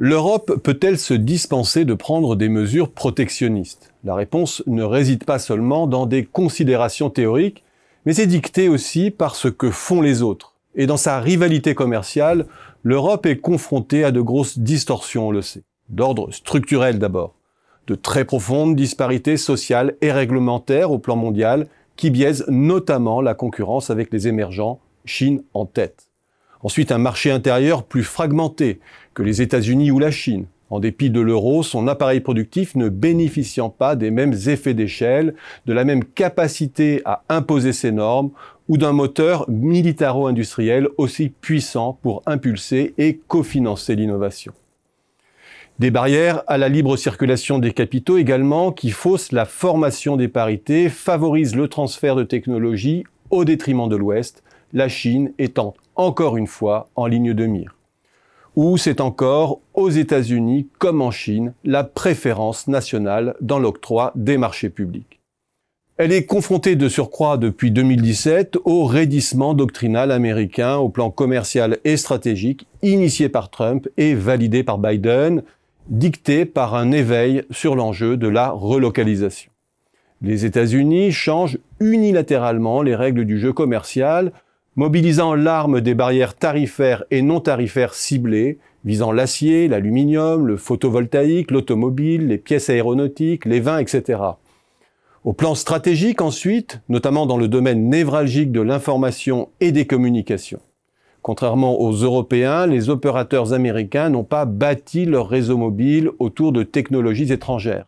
L'Europe peut-elle se dispenser de prendre des mesures protectionnistes? La réponse ne réside pas seulement dans des considérations théoriques, mais est dictée aussi par ce que font les autres. Et dans sa rivalité commerciale, l'Europe est confrontée à de grosses distorsions, on le sait. D'ordre structurel d'abord. De très profondes disparités sociales et réglementaires au plan mondial qui biaisent notamment la concurrence avec les émergents, Chine en tête. Ensuite, un marché intérieur plus fragmenté que les États-Unis ou la Chine. En dépit de l'euro, son appareil productif ne bénéficiant pas des mêmes effets d'échelle, de la même capacité à imposer ses normes ou d'un moteur militaro-industriel aussi puissant pour impulser et cofinancer l'innovation. Des barrières à la libre circulation des capitaux également qui faussent la formation des parités, favorisent le transfert de technologies au détriment de l'Ouest, la Chine étant encore une fois en ligne de mire. Ou c'est encore aux États-Unis comme en Chine la préférence nationale dans l'octroi des marchés publics. Elle est confrontée de surcroît depuis 2017 au raidissement doctrinal américain au plan commercial et stratégique initié par Trump et validé par Biden, dicté par un éveil sur l'enjeu de la relocalisation. Les États-Unis changent unilatéralement les règles du jeu commercial, mobilisant l'arme des barrières tarifaires et non tarifaires ciblées, visant l'acier, l'aluminium, le photovoltaïque, l'automobile, les pièces aéronautiques, les vins, etc. Au plan stratégique ensuite, notamment dans le domaine névralgique de l'information et des communications. Contrairement aux Européens, les opérateurs américains n'ont pas bâti leur réseau mobile autour de technologies étrangères.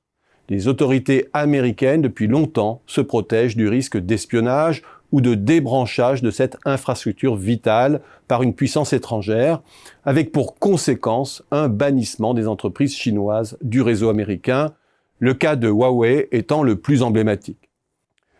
Les autorités américaines, depuis longtemps, se protègent du risque d'espionnage ou de débranchage de cette infrastructure vitale par une puissance étrangère, avec pour conséquence un bannissement des entreprises chinoises du réseau américain, le cas de Huawei étant le plus emblématique.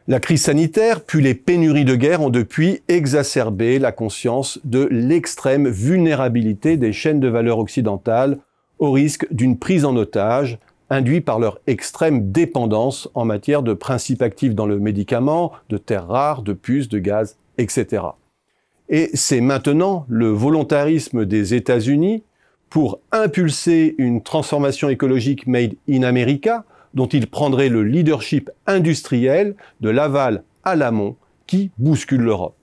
La crise sanitaire, puis les pénuries de guerre ont depuis exacerbé la conscience de l'extrême vulnérabilité des chaînes de valeur occidentales au risque d'une prise en otage induite par leur extrême dépendance en matière de principes actifs dans le médicament, de terres rares, de puces, de gaz, etc. Et c'est maintenant le volontarisme des États-Unis pour impulser une transformation écologique made in America, dont il prendrait le leadership industriel de l'aval à l'amont qui bouscule l'Europe.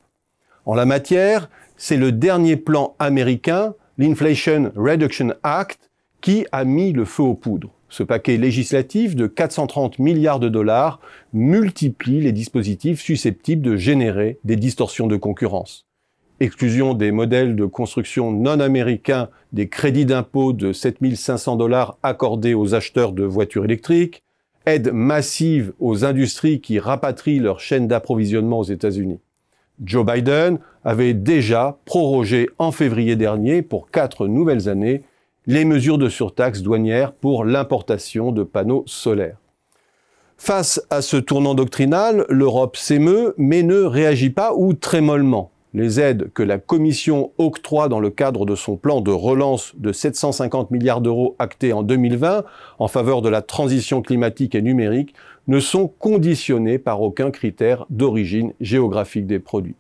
En la matière, c'est le dernier plan américain, l'Inflation Reduction Act, qui a mis le feu aux poudres. Ce paquet législatif de 430 milliards de dollars multiplie les dispositifs susceptibles de générer des distorsions de concurrence. Exclusion des modèles de construction non américains des crédits d'impôt de 7500 dollars accordés aux acheteurs de voitures électriques, aide massive aux industries qui rapatrient leur chaîne d'approvisionnement aux États-Unis. Joe Biden avait déjà prorogé en février dernier pour quatre nouvelles années les mesures de surtaxe douanière pour l'importation de panneaux solaires. Face à ce tournant doctrinal, l'Europe s'émeut mais ne réagit pas ou très mollement les aides que la Commission octroie dans le cadre de son plan de relance de 750 milliards d'euros acté en 2020 en faveur de la transition climatique et numérique ne sont conditionnées par aucun critère d'origine géographique des produits.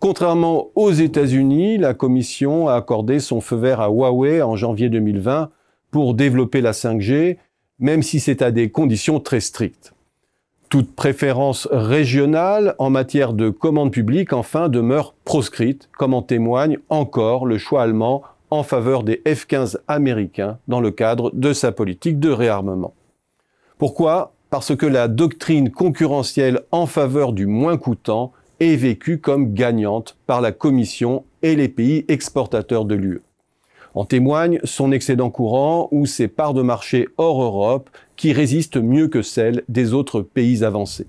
Contrairement aux États-Unis, la Commission a accordé son feu vert à Huawei en janvier 2020 pour développer la 5G, même si c'est à des conditions très strictes. Toute préférence régionale en matière de commande publique, enfin, demeure proscrite, comme en témoigne encore le choix allemand en faveur des F-15 américains dans le cadre de sa politique de réarmement. Pourquoi? Parce que la doctrine concurrentielle en faveur du moins coûtant est vécue comme gagnante par la Commission et les pays exportateurs de l'UE. En témoigne son excédent courant ou ses parts de marché hors Europe qui résistent mieux que celles des autres pays avancés.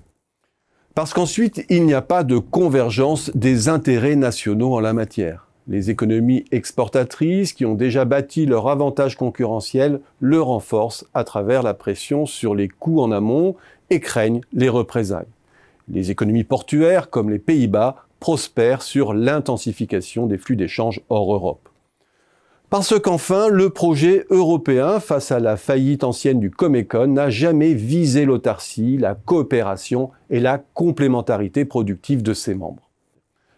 Parce qu'ensuite, il n'y a pas de convergence des intérêts nationaux en la matière. Les économies exportatrices qui ont déjà bâti leur avantage concurrentiel le renforcent à travers la pression sur les coûts en amont et craignent les représailles. Les économies portuaires, comme les Pays-Bas, prospèrent sur l'intensification des flux d'échanges hors Europe. Parce qu'enfin, le projet européen, face à la faillite ancienne du Comecon, n'a jamais visé l'autarcie, la coopération et la complémentarité productive de ses membres.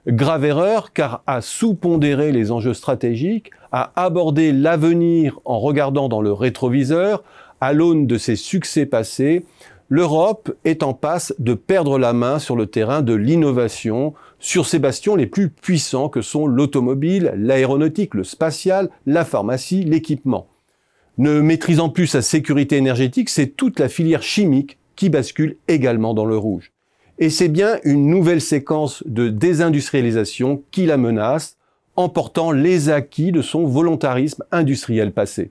Grave erreur, car à sous-pondérer les enjeux stratégiques, à aborder l'avenir en regardant dans le rétroviseur, à l'aune de ses succès passés, l'Europe est en passe de perdre la main sur le terrain de l'innovation, sur ses bastions les plus puissants que sont l'automobile, l'aéronautique, le spatial, la pharmacie, l'équipement. Ne maîtrisant plus sa sécurité énergétique, c'est toute la filière chimique qui bascule également dans le rouge. Et c'est bien une nouvelle séquence de désindustrialisation qui la menace, emportant les acquis de son volontarisme industriel passé.